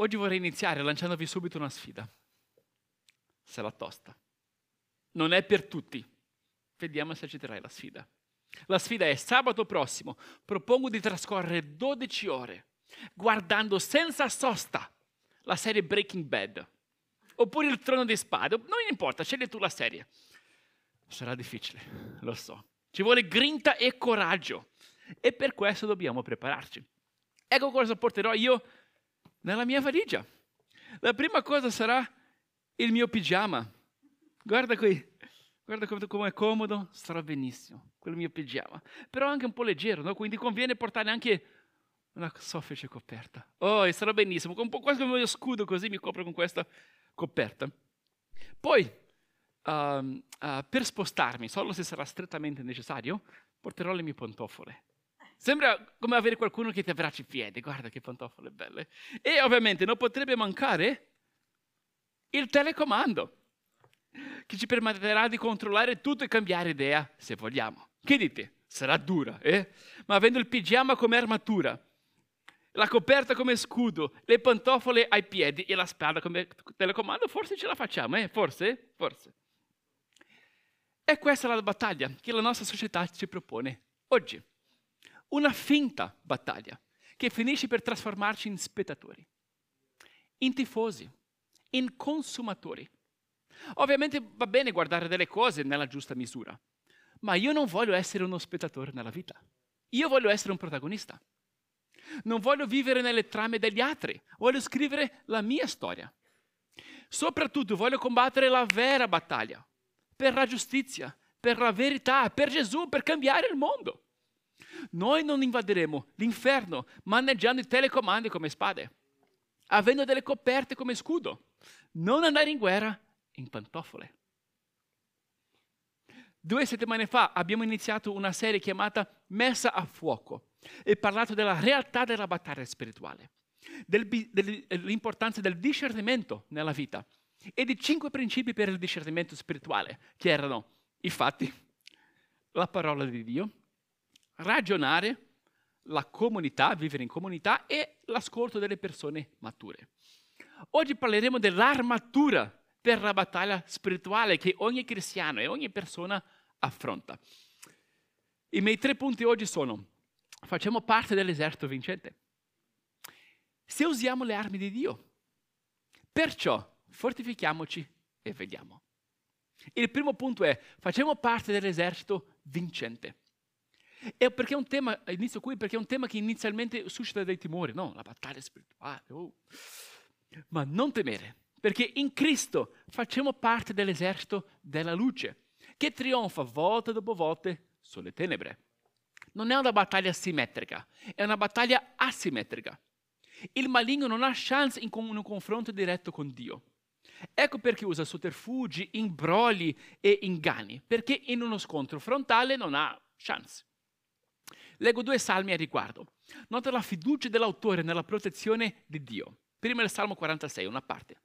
Oggi vorrei iniziare lanciandovi subito una sfida. Se la tosta. Non è per tutti. Vediamo se accetterai la sfida. La sfida è sabato prossimo. Propongo di trascorrere 12 ore guardando senza sosta la serie Breaking Bad oppure il Trono di Spade. Non importa, scegli tu la serie. Sarà difficile, lo so. Ci vuole grinta e coraggio e per questo dobbiamo prepararci. Ecco cosa porterò io nella mia valigia. La prima cosa sarà il mio pigiama. Guarda qui, guarda come è comodo, starà benissimo, quel mio pigiama. Però anche un po' leggero, no? quindi conviene portare anche una soffice coperta. Oh, e sarà benissimo, con un po' quasi come mio scudo così mi copro con questa coperta. Poi, uh, uh, per spostarmi, solo se sarà strettamente necessario, porterò le mie pantofole. Sembra come avere qualcuno che ti abbraccia i piedi, guarda che pantofole belle. E ovviamente non potrebbe mancare il telecomando, che ci permetterà di controllare tutto e cambiare idea se vogliamo. Che dite? Sarà dura, eh? Ma avendo il pigiama come armatura, la coperta come scudo, le pantofole ai piedi e la spada come telecomando, forse ce la facciamo, eh? Forse? Forse. E questa è la battaglia che la nostra società ci propone oggi. Una finta battaglia che finisce per trasformarci in spettatori, in tifosi, in consumatori. Ovviamente va bene guardare delle cose nella giusta misura, ma io non voglio essere uno spettatore nella vita. Io voglio essere un protagonista. Non voglio vivere nelle trame degli altri, voglio scrivere la mia storia. Soprattutto voglio combattere la vera battaglia per la giustizia, per la verità, per Gesù, per cambiare il mondo. Noi non invaderemo l'inferno maneggiando i telecomandi come spade, avendo delle coperte come scudo. Non andare in guerra in pantofole. Due settimane fa abbiamo iniziato una serie chiamata Messa a fuoco e parlato della realtà della battaglia spirituale, del, dell'importanza del discernimento nella vita e di cinque principi per il discernimento spirituale, che erano i fatti, la parola di Dio, ragionare, la comunità, vivere in comunità e l'ascolto delle persone mature. Oggi parleremo dell'armatura per la battaglia spirituale che ogni cristiano e ogni persona affronta. I miei tre punti oggi sono facciamo parte dell'esercito vincente. Se usiamo le armi di Dio, perciò fortifichiamoci e vediamo. Il primo punto è facciamo parte dell'esercito vincente. E perché è un tema, inizio qui perché è un tema che inizialmente suscita dei timori, no, la battaglia spirituale. Oh. Ma non temere, perché in Cristo facciamo parte dell'esercito della luce, che trionfa volta dopo volta sulle tenebre non è una battaglia simmetrica, è una battaglia asimmetrica. Il maligno non ha chance in un confronto diretto con Dio. Ecco perché usa sotterfugi, imbrogli e inganni, perché in uno scontro frontale non ha chance. Leggo due salmi a riguardo. Nota la fiducia dell'autore nella protezione di Dio. Prima il Salmo 46, una parte.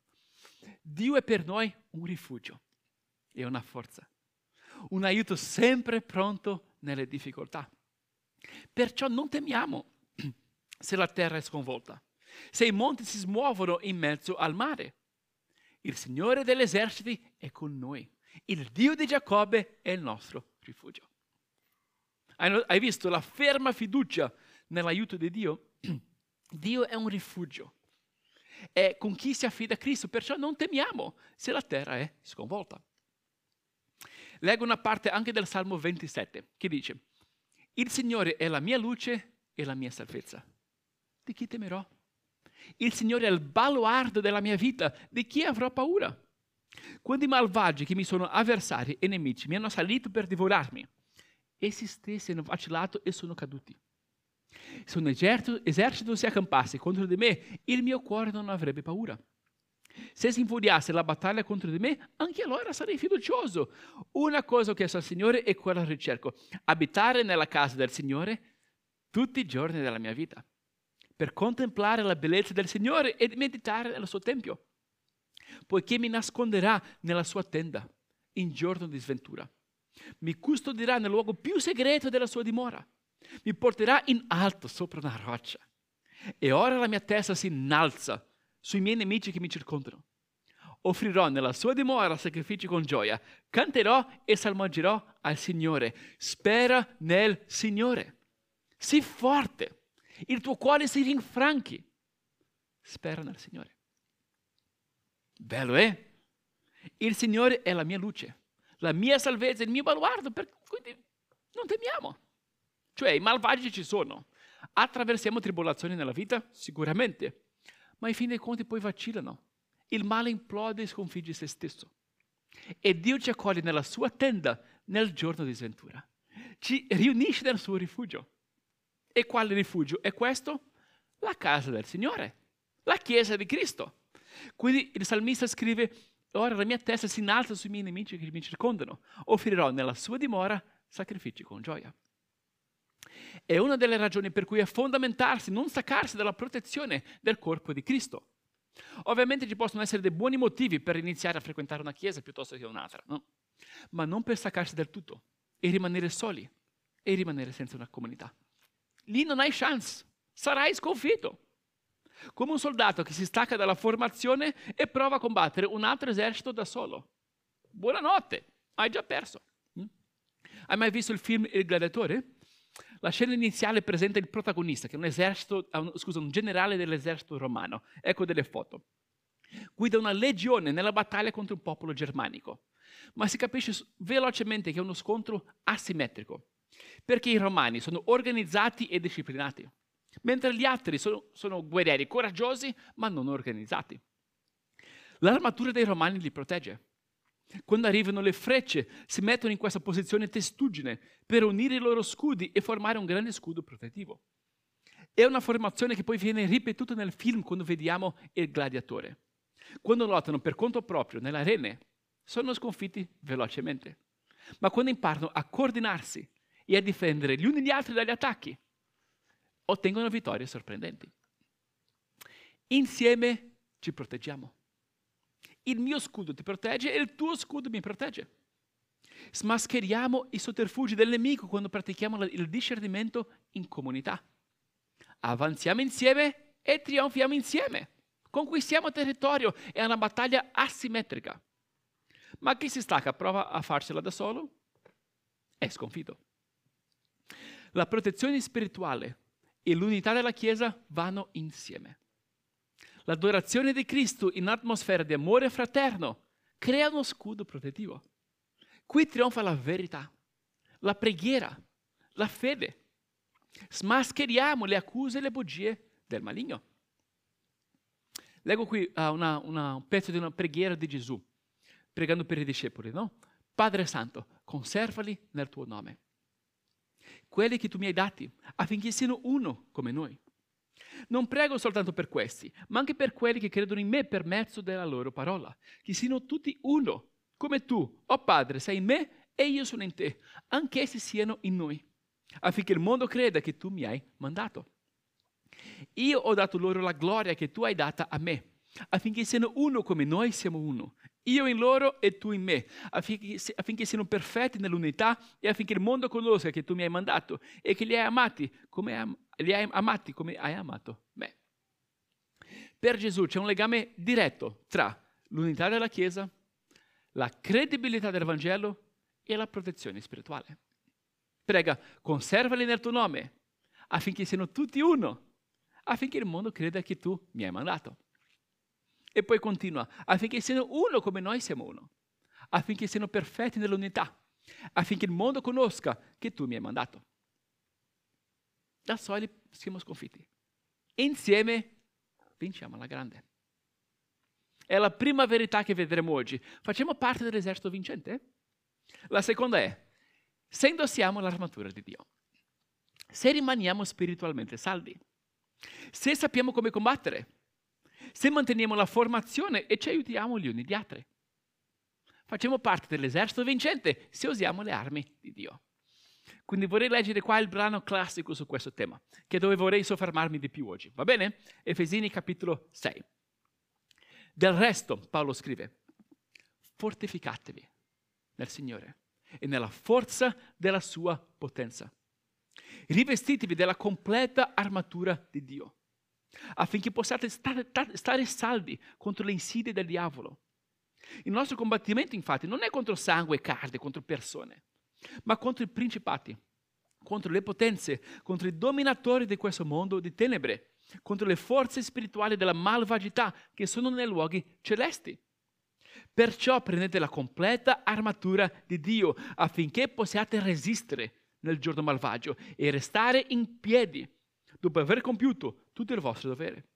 Dio è per noi un rifugio e una forza, un aiuto sempre pronto nelle difficoltà. Perciò non temiamo se la terra è sconvolta, se i monti si smuovono in mezzo al mare. Il Signore degli eserciti è con noi. Il Dio di Giacobbe è il nostro rifugio. Hai visto la ferma fiducia nell'aiuto di Dio? Dio è un rifugio. È con chi si affida a Cristo, perciò non temiamo se la terra è sconvolta. Leggo una parte anche del Salmo 27 che dice, il Signore è la mia luce e la mia salvezza. Di chi temerò? Il Signore è il baluardo della mia vita. Di chi avrò paura? Quando i malvagi che mi sono avversari e nemici mi hanno salito per divorarmi, essi hanno vacillato e sono caduti. Se un esercito, si accampasse contro di me, il mio cuore non avrebbe paura. Se si infuriasse la battaglia contro di me, anche allora sarei fiducioso. Una cosa che so al Signore è quella ricerco, abitare nella casa del Signore tutti i giorni della mia vita, per contemplare la bellezza del Signore e meditare nel suo Tempio, poiché mi nasconderà nella sua tenda in giorno di sventura. Mi custodirà nel luogo più segreto della sua dimora. Mi porterà in alto sopra una roccia. E ora la mia testa si innalza sui miei nemici che mi circondano. Offrirò nella sua dimora sacrifici con gioia. Canterò e salmoggerò al Signore. Spera nel Signore. Sii forte. Il tuo cuore si rinfranchi. Spera nel Signore. Bello, eh? Il Signore è la mia luce, la mia salvezza, il mio baluardo, per, quindi non temiamo. Cioè, i malvagi ci sono. Attraversiamo tribolazioni nella vita? Sicuramente. Ma in fin dei conti poi vacillano. Il male implode e sconfigge se stesso. E Dio ci accoglie nella sua tenda nel giorno di sventura. Ci riunisce nel suo rifugio. E quale rifugio è questo? La casa del Signore, la chiesa di Cristo. Quindi il salmista scrive, ora la mia testa si innalza sui miei nemici che mi circondano, offrirò nella sua dimora sacrifici con gioia. È una delle ragioni per cui è fondamentarsi, non staccarsi dalla protezione del corpo di Cristo. Ovviamente ci possono essere dei buoni motivi per iniziare a frequentare una chiesa piuttosto che un'altra, no? ma non per staccarsi del tutto e rimanere soli e rimanere senza una comunità. Lì non hai chance, sarai sconfitto. Come un soldato che si stacca dalla formazione e prova a combattere un altro esercito da solo. Buonanotte, hai già perso. Mm? Hai mai visto il film Il gladiatore? La scena iniziale presenta il protagonista, che è un, esercito, scusa, un generale dell'esercito romano. Ecco delle foto. Guida una legione nella battaglia contro un popolo germanico. Ma si capisce velocemente che è uno scontro asimmetrico, perché i romani sono organizzati e disciplinati mentre gli altri sono, sono guerrieri coraggiosi ma non organizzati. L'armatura dei romani li protegge. Quando arrivano le frecce, si mettono in questa posizione testuggine per unire i loro scudi e formare un grande scudo protettivo. È una formazione che poi viene ripetuta nel film quando vediamo il gladiatore. Quando lottano per conto proprio nelle arene, sono sconfitti velocemente. Ma quando imparano a coordinarsi e a difendere gli uni gli altri dagli attacchi, ottengono vittorie sorprendenti. Insieme ci proteggiamo. Il mio scudo ti protegge e il tuo scudo mi protegge. Smascheriamo i sotterfugi del nemico quando pratichiamo il discernimento in comunità. Avanziamo insieme e trionfiamo insieme. Conquistiamo territorio. È una battaglia asimmetrica. Ma chi si stacca prova a farcela da solo è sconfitto. La protezione spirituale e l'unità della Chiesa vanno insieme. L'adorazione di Cristo in atmosfera di amore fraterno crea uno scudo protettivo. Qui trionfa la verità, la preghiera, la fede. Smascheriamo le accuse e le bugie del maligno. Leggo qui uh, una, una, un pezzo di una preghiera di Gesù, pregando per i discepoli, no? Padre Santo, conservali nel tuo nome quelli che tu mi hai dati, affinché siano uno come noi. Non prego soltanto per questi, ma anche per quelli che credono in me per mezzo della loro parola, che siano tutti uno, come tu, o oh Padre, sei in me e io sono in te, anch'essi siano in noi, affinché il mondo creda che tu mi hai mandato. Io ho dato loro la gloria che tu hai data a me, affinché siano uno come noi siamo uno, io in loro e tu in me, affinché, affinché, siano perfetti nell'unità e affinché il mondo conosca che tu mi hai mandato e che li hai amati come, am- li hai amati come hai amato me. Per Gesù c'è un legame diretto tra l'unità della Chiesa, la credibilità del Vangelo e la protezione spirituale. Prega, conservali nel tuo nome, affinché siano tutti uno, affinché il mondo creda che tu mi hai mandato. E poi continua, affinché siano uno come noi siamo uno, affinché siano perfetti nell'unità, affinché il mondo conosca che tu mi hai mandato. Da soli siamo sconfitti. Insieme vinciamo alla grande. È la prima verità che vedremo oggi. Facciamo parte dell'esercito vincente? La seconda è, se indossiamo l'armatura di Dio, se rimaniamo spiritualmente saldi, se sappiamo come combattere, se manteniamo la formazione e ci aiutiamo gli uni gli altri. Facciamo parte dell'esercito vincente se usiamo le armi di Dio. Quindi vorrei leggere qua il brano classico su questo tema, che è dove vorrei soffermarmi di più oggi. Va bene? Efesini capitolo 6. Del resto, Paolo scrive, fortificatevi nel Signore e nella forza della sua potenza. Rivestitevi della completa armatura di Dio affinché possiate stare, stare saldi contro le insidie del diavolo. Il nostro combattimento, infatti, non è contro sangue e carne, contro persone, ma contro i principati, contro le potenze, contro i dominatori di questo mondo di tenebre, contro le forze spirituali della malvagità che sono nei luoghi celesti. Perciò prendete la completa armatura di Dio affinché possiate resistere nel giorno malvagio e restare in piedi dopo aver compiuto tutto il vostro dovere.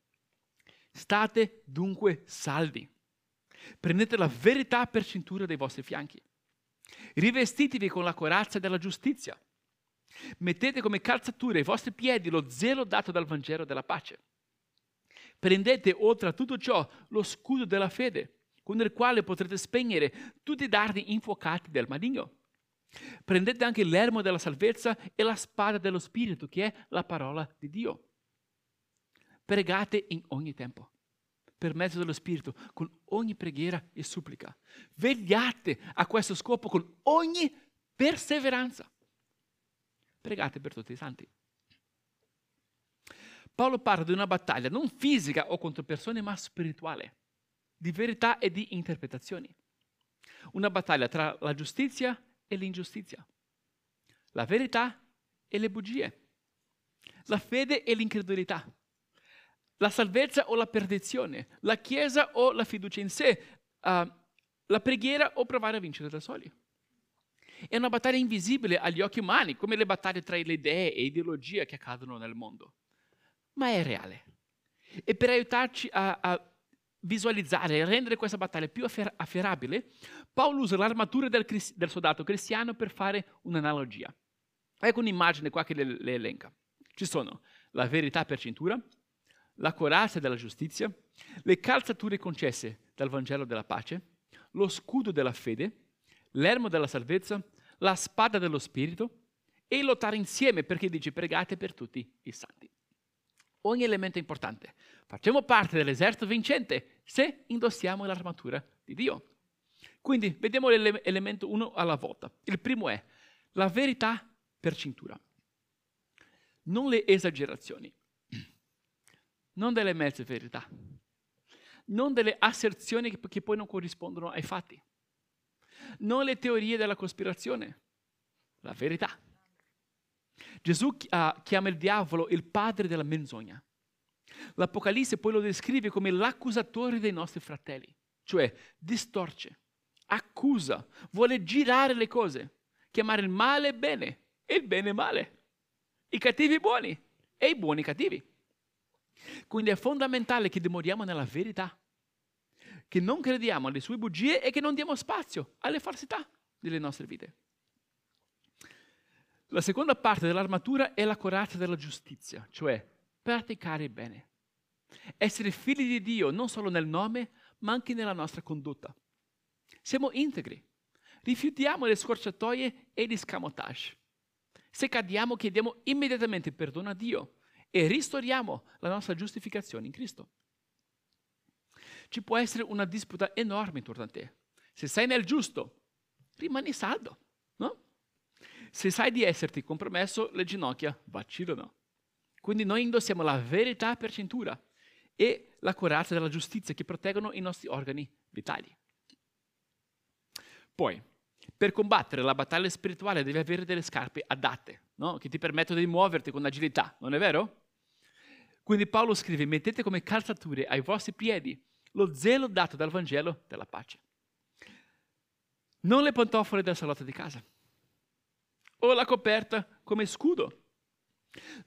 State dunque saldi. Prendete la verità per cintura dei vostri fianchi. Rivestitevi con la corazza della giustizia. Mettete come calzatura ai vostri piedi lo zelo dato dal Vangelo della pace. Prendete oltre a tutto ciò lo scudo della fede, con il quale potrete spegnere tutti i dardi infuocati del maligno. Prendete anche l'ermo della salvezza e la spada dello Spirito, che è la parola di Dio. Pregate in ogni tempo, per mezzo dello Spirito, con ogni preghiera e supplica. Vegliate a questo scopo con ogni perseveranza. Pregate per tutti i santi. Paolo parla di una battaglia non fisica o contro persone, ma spirituale, di verità e di interpretazioni. Una battaglia tra la giustizia e l'ingiustizia, la verità e le bugie, la fede e l'incredulità, la salvezza o la perdizione, la chiesa o la fiducia in sé, uh, la preghiera o provare a vincere da soli. È una battaglia invisibile agli occhi umani, come le battaglie tra le idee e ideologie che accadono nel mondo. Ma è reale. E per aiutarci a, a visualizzare e rendere questa battaglia più affer- afferrabile, Paolo usa l'armatura del, del, soldato cristiano per fare un'analogia. Ecco un'immagine qua che le, le elenca. Ci sono la verità per cintura, la corazza della giustizia, le calzature concesse dal Vangelo della pace, lo scudo della fede, l'ermo della salvezza, la spada dello Spirito e lottare insieme perché dice pregate per tutti i santi. Ogni elemento è importante. Facciamo parte dell'esercito vincente se indossiamo l'armatura di Dio. Quindi vediamo l'elemento uno alla volta. Il primo è la verità per cintura. Non le esagerazioni, non delle mezze verità, non delle asserzioni che poi non corrispondono ai fatti non le teorie della cospirazione, la verità. Gesù uh, chiama il diavolo il padre della menzogna. L'Apocalisse poi lo descrive come l'accusatore dei nostri fratelli, cioè distorce, accusa, vuole girare le cose, chiamare il male bene e il bene male, i cattivi buoni e i buoni cattivi. Quindi è fondamentale che dimoriamo nella verità che non crediamo alle sue bugie e che non diamo spazio alle falsità delle nostre vite. La seconda parte dell'armatura è la corazza della giustizia, cioè praticare bene. Essere figli di Dio non solo nel nome, ma anche nella nostra condotta. Siamo integri, rifiutiamo le scorciatoie e gli scamotage. Se cadiamo, chiediamo immediatamente perdono a Dio e ristoriamo la nostra giustificazione in Cristo ci può essere una disputa enorme intorno a te. Se sei nel giusto, rimani saldo? Se sai di esserti compromesso, le ginocchia vacillano. Quindi noi indossiamo la verità per cintura e la corazza della giustizia che proteggono i nostri organi vitali. Poi, per combattere la battaglia spirituale devi avere delle scarpe adatte, no? che ti permettono di muoverti con agilità, non è vero? Quindi Paolo scrive, mettete come calzature ai vostri piedi lo zelo dato dal Vangelo della pace. Non le pantofole del salotto di casa o la coperta come scudo.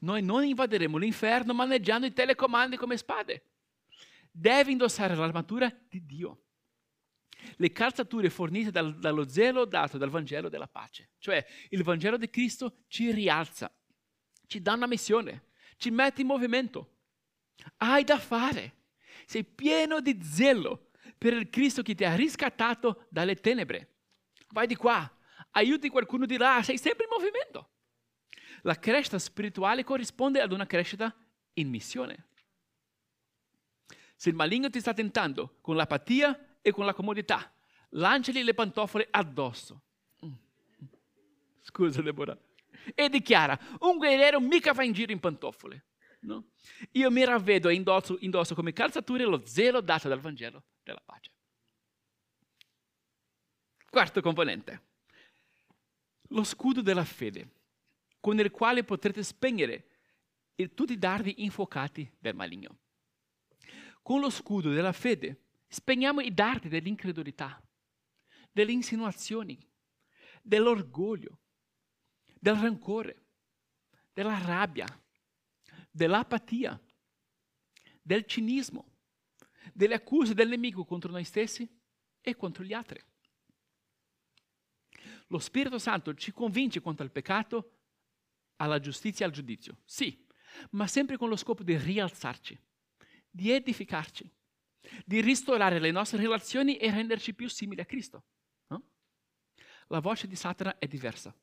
Noi non invaderemo l'inferno maneggiando i telecomandi come spade. Devi indossare l'armatura di Dio. Le calzature fornite dal, dallo zelo dato dal Vangelo della pace. Cioè il Vangelo di Cristo ci rialza, ci dà una missione, ci mette in movimento. Hai da fare. Sei pieno di zelo per il Cristo che ti ha riscattato dalle tenebre. Vai di qua, aiuti qualcuno di là, sei sempre in movimento. La crescita spirituale corrisponde ad una crescita in missione. Se il maligno ti sta tentando con l'apatia e con la comodità, lanciali le pantofole addosso. Mm. Scusa, Deborah. E dichiara, un guerriero mica fa in giro in pantofole. No? Io mi ravvedo e indosso, indosso come calzature lo zelo dato dal Vangelo della pace. Quarto componente. Lo scudo della fede, con il quale potrete spegnere tutti i dardi infuocati del maligno. Con lo scudo della fede spegniamo i dardi dell'incredulità, delle insinuazioni, dell'orgoglio, del rancore, della rabbia, dell'apatia, del cinismo, delle accuse del nemico contro noi stessi e contro gli altri. Lo Spirito Santo ci convince contro il peccato, alla giustizia e al giudizio, sì, ma sempre con lo scopo di rialzarci, di edificarci, di ristorare le nostre relazioni e renderci più simili a Cristo. No? La voce di Satana è diversa.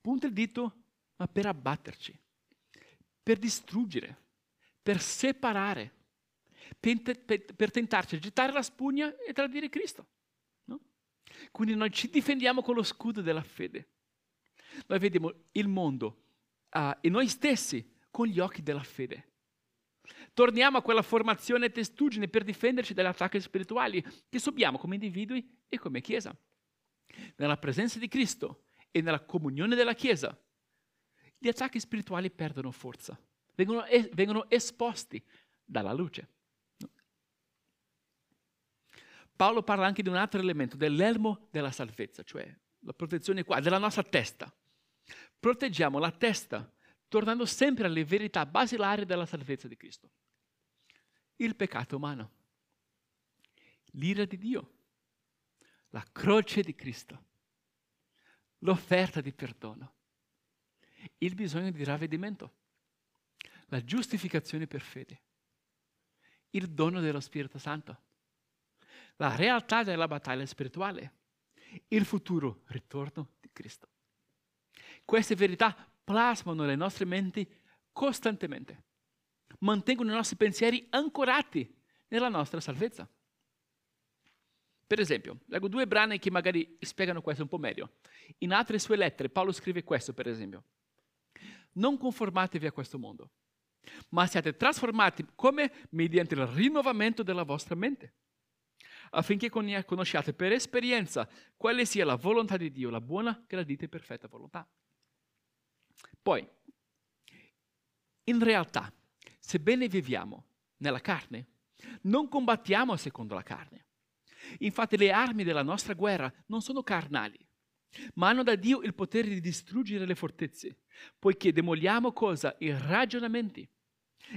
Punta il dito, ma per abbatterci, per distruggere, per separare, per, per, per tentarci a gettare la spugna e tradire Cristo. Quindi noi ci difendiamo con lo scudo della fede. Noi vediamo il mondo uh, e noi stessi con gli occhi della fede. Torniamo a quella formazione testuggine per difenderci dagli attacchi spirituali che subiamo come individui e come Chiesa. Nella presenza di Cristo e nella comunione della Chiesa, gli attacchi spirituali perdono forza, vengono, vengono esposti dalla luce. Paolo parla anche di un altro elemento, dell'elmo della salvezza, cioè la protezione qua, della nostra testa. Proteggiamo la testa tornando sempre alle verità basilari della salvezza di Cristo. Il peccato umano, l'ira di Dio, la croce di Cristo, l'offerta di perdono, il bisogno di ravvedimento, la giustificazione per fede, il dono dello Spirito Santo, la realtà della battaglia spirituale, il futuro ritorno di Cristo. Queste verità plasmano le nostre menti costantemente, mantengono i nostri pensieri ancorati nella nostra salvezza. Per esempio, leggo due brani che magari spiegano questo un po' meglio. In altre sue lettere Paolo scrive questo, per esempio. Non conformatevi a questo mondo, ma siate trasformati come mediante il rinnovamento della vostra mente, affinché conosciate per esperienza quale sia la volontà di Dio, la buona, gradita e perfetta volontà. Poi, in realtà, sebbene viviamo nella carne, non combattiamo secondo la carne. Infatti le armi della nostra guerra non sono carnali, ma hanno da Dio il potere di distruggere le fortezze, poiché demoliamo cosa? I ragionamenti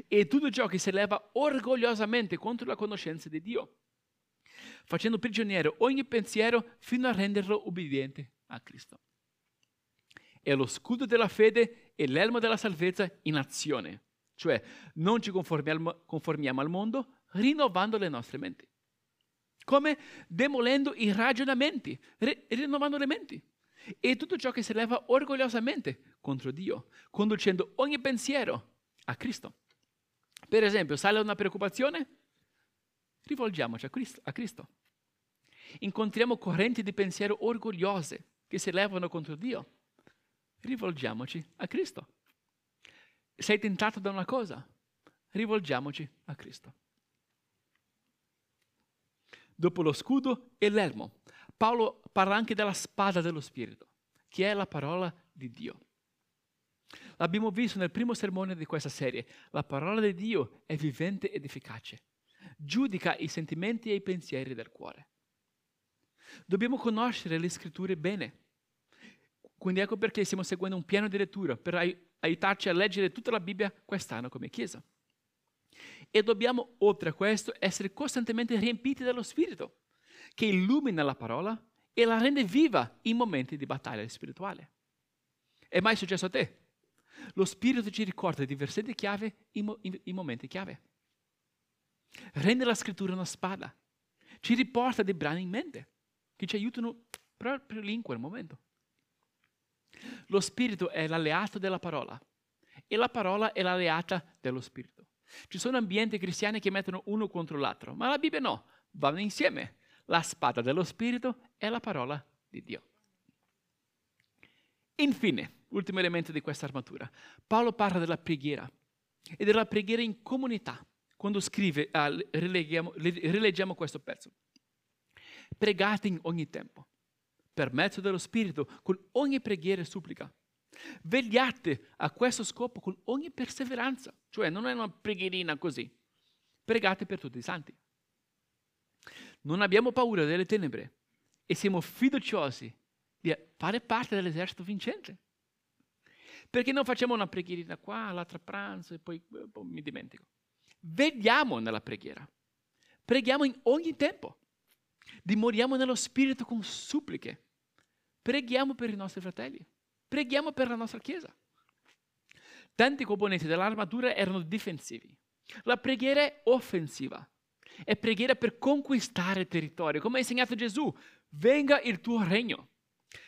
e tutto ciò che si eleva orgogliosamente contro la conoscenza di Dio, facendo prigioniero ogni pensiero fino a renderlo obbediente a Cristo è lo scudo della fede e l'elmo della salvezza in azione. Cioè non ci conformiamo, conformiamo al mondo rinnovando le nostre menti. Come demolendo i ragionamenti, re, rinnovando le menti. E tutto ciò che si leva orgogliosamente contro Dio, conducendo ogni pensiero a Cristo. Per esempio, sale una preoccupazione? Rivolgiamoci a Cristo. A Cristo. Incontriamo correnti di pensiero orgogliose che si levano contro Dio rivolgiamoci a Cristo. Sei tentato da una cosa, rivolgiamoci a Cristo. Dopo lo scudo e l'elmo, Paolo parla anche della spada dello Spirito, che è la parola di Dio. L'abbiamo visto nel primo sermone di questa serie. La parola di Dio è vivente ed efficace. Giudica i sentimenti e i pensieri del cuore. Dobbiamo conoscere le scritture bene quindi ecco perché stiamo seguendo un piano di lettura per aiutarci a leggere tutta la Bibbia quest'anno come Chiesa. E dobbiamo, oltre a questo, essere costantemente riempiti dallo Spirito, che illumina la parola e la rende viva in momenti di battaglia spirituale. È mai successo a te? Lo Spirito ci ricorda di versetti chiave in, in, in momenti chiave. Rende la scrittura una spada. Ci riporta dei brani in mente che ci aiutano proprio lì in quel momento. Lo Spirito è l'alleato della parola e la parola è l'alleata dello Spirito. Ci sono ambienti cristiani che mettono uno contro l'altro, ma la Bibbia no, vanno insieme. La spada dello Spirito è la parola di Dio. Infine, ultimo elemento di questa armatura, Paolo parla della preghiera, e della preghiera in comunità quando scrive, ah, rileggiamo, rileggiamo questo pezzo. Pregate in ogni tempo, per mezzo dello Spirito, con ogni preghiera e supplica. Vegliate a questo scopo con ogni perseveranza, cioè non è una preghierina così. Pregate per tutti i santi. Non abbiamo paura delle tenebre e siamo fiduciosi di fare parte dell'esercito vincente. Perché non facciamo una preghierina qua, l'altra pranzo e poi, poi boh, mi dimentico. Vediamo nella preghiera. Preghiamo in ogni tempo. Dimoriamo nello spirito con suppliche. Preghiamo per i nostri fratelli. Preghiamo per la nostra Chiesa. Tanti componenti dell'armatura erano difensivi. La preghiera è offensiva. È preghiera per conquistare territorio. Come ha insegnato Gesù, venga il tuo regno.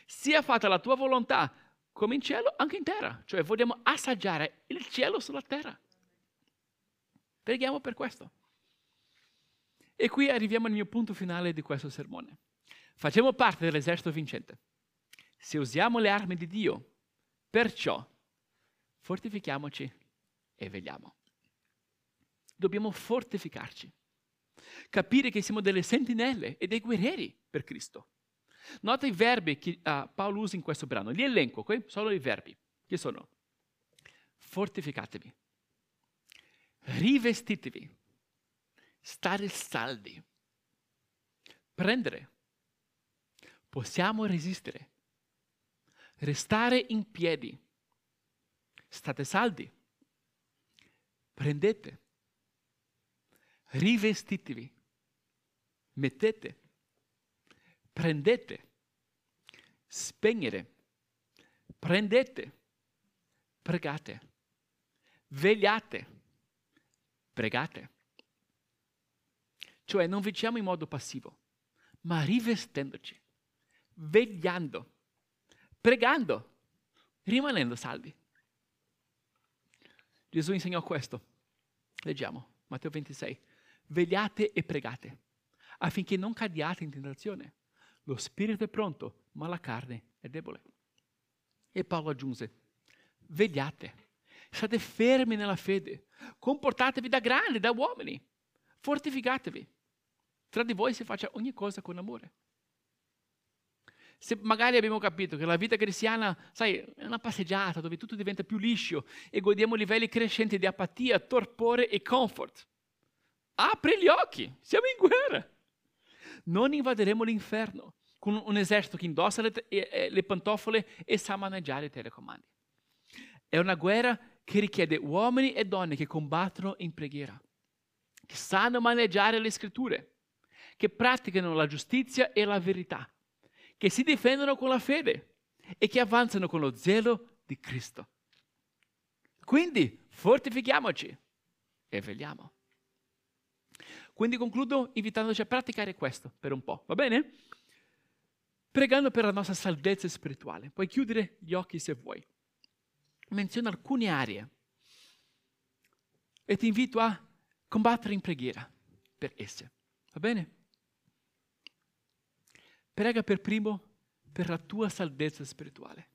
Sia fatta la tua volontà, come in cielo, anche in terra. Cioè vogliamo assaggiare il cielo sulla terra. Preghiamo per questo. E qui arriviamo al mio punto finale di questo sermone. Facciamo parte dell'esercito vincente. Se usiamo le armi di Dio, perciò fortifichiamoci e vegliamo. Dobbiamo fortificarci. Capire che siamo delle sentinelle e dei guerrieri per Cristo. Nota i verbi che uh, Paolo usa in questo brano. Li elenco, okay? solo i verbi. Che sono? Fortificatevi. Rivestitevi. Stare saldi. Prendere. Possiamo resistere. Restare in piedi. State saldi. Prendete. Rivestitevi. Mettete prendete, spegnere, prendete, pregate, vegliate, pregate. Cioè non vinciamo in modo passivo, ma rivestendoci, vegliando, pregando, rimanendo saldi. Gesù insegnò questo. Leggiamo, Matteo 26. Vegliate e pregate affinché non cadiate in tentazione. Lo spirito è pronto, ma la carne è debole. E Paolo aggiunse, vegliate, state fermi nella fede, comportatevi da grandi, da uomini, fortificatevi. Tra di voi si faccia ogni cosa con amore. Se magari abbiamo capito che la vita cristiana, sai, è una passeggiata dove tutto diventa più liscio e godiamo livelli crescenti di apatia, torpore e comfort. Apri gli occhi, siamo in guerra. Non invaderemo l'inferno, con un esercito che indossa le, le pantofole e sa maneggiare i telecomandi. È una guerra che richiede uomini e donne che combattono in preghiera, che sanno maneggiare le scritture, che praticano la giustizia e la verità, che si difendono con la fede e che avanzano con lo zelo di Cristo. Quindi fortifichiamoci e vegliamo. Quindi concludo invitandoci a praticare questo per un po', va bene? pregando per la nostra salvezza spirituale. Puoi chiudere gli occhi se vuoi. Menziono alcune aree e ti invito a combattere in preghiera per esse. Va bene? Prega per primo per la tua salvezza spirituale,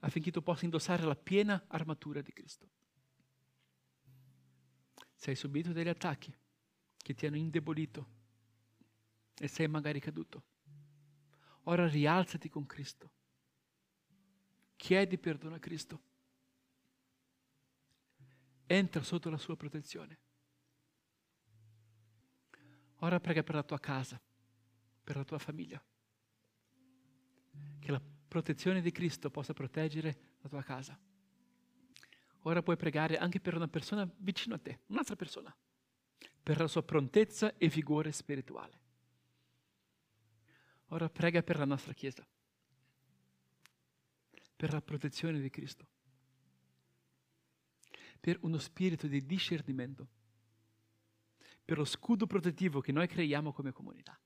affinché tu possa indossare la piena armatura di Cristo. Se hai subito degli attacchi che ti hanno indebolito, e sei magari caduto. Ora rialzati con Cristo. Chiedi perdono a Cristo. Entra sotto la sua protezione. Ora prega per la tua casa, per la tua famiglia. Che la protezione di Cristo possa proteggere la tua casa. Ora puoi pregare anche per una persona vicino a te, un'altra persona, per la sua prontezza e vigore spirituale. Ora prega per la nostra Chiesa, per la protezione di Cristo, per uno spirito di discernimento, per lo scudo protettivo che noi creiamo come comunità.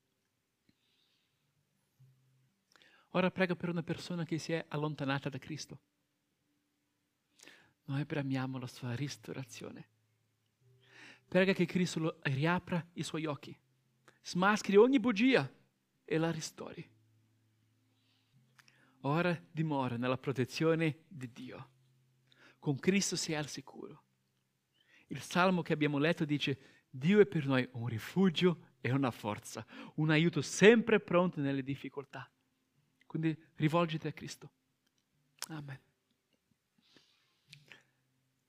Ora prega per una persona che si è allontanata da Cristo. Noi bramiamo la sua ristorazione. Prega che Cristo riapra i suoi occhi, smascheri ogni bugia e la ristori. Ora dimora nella protezione di Dio. Con Cristo sei al sicuro. Il salmo che abbiamo letto dice, Dio è per noi un rifugio e una forza, un aiuto sempre pronto nelle difficoltà. Quindi rivolgiti a Cristo. Amen.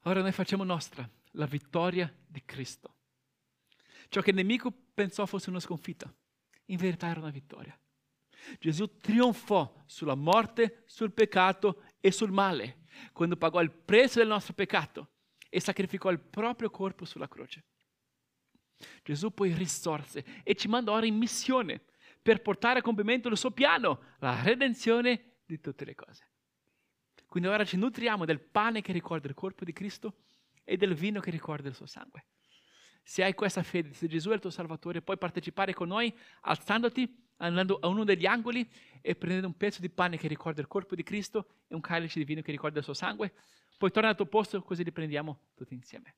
Ora noi facciamo nostra la vittoria di Cristo. Ciò che il nemico pensò fosse una sconfitta, in verità era una vittoria. Gesù trionfò sulla morte, sul peccato e sul male, quando pagò il prezzo del nostro peccato e sacrificò il proprio corpo sulla croce. Gesù poi risorse e ci manda ora in missione per portare a compimento il suo piano, la redenzione di tutte le cose. Quindi ora ci nutriamo del pane che ricorda il corpo di Cristo e del vino che ricorda il suo sangue. Se hai questa fede, se Gesù è il tuo Salvatore, puoi partecipare con noi alzandoti, andando a uno degli angoli e prendendo un pezzo di pane che ricorda il corpo di Cristo e un calice di vino che ricorda il suo sangue. Poi torna al tuo posto così li prendiamo tutti insieme.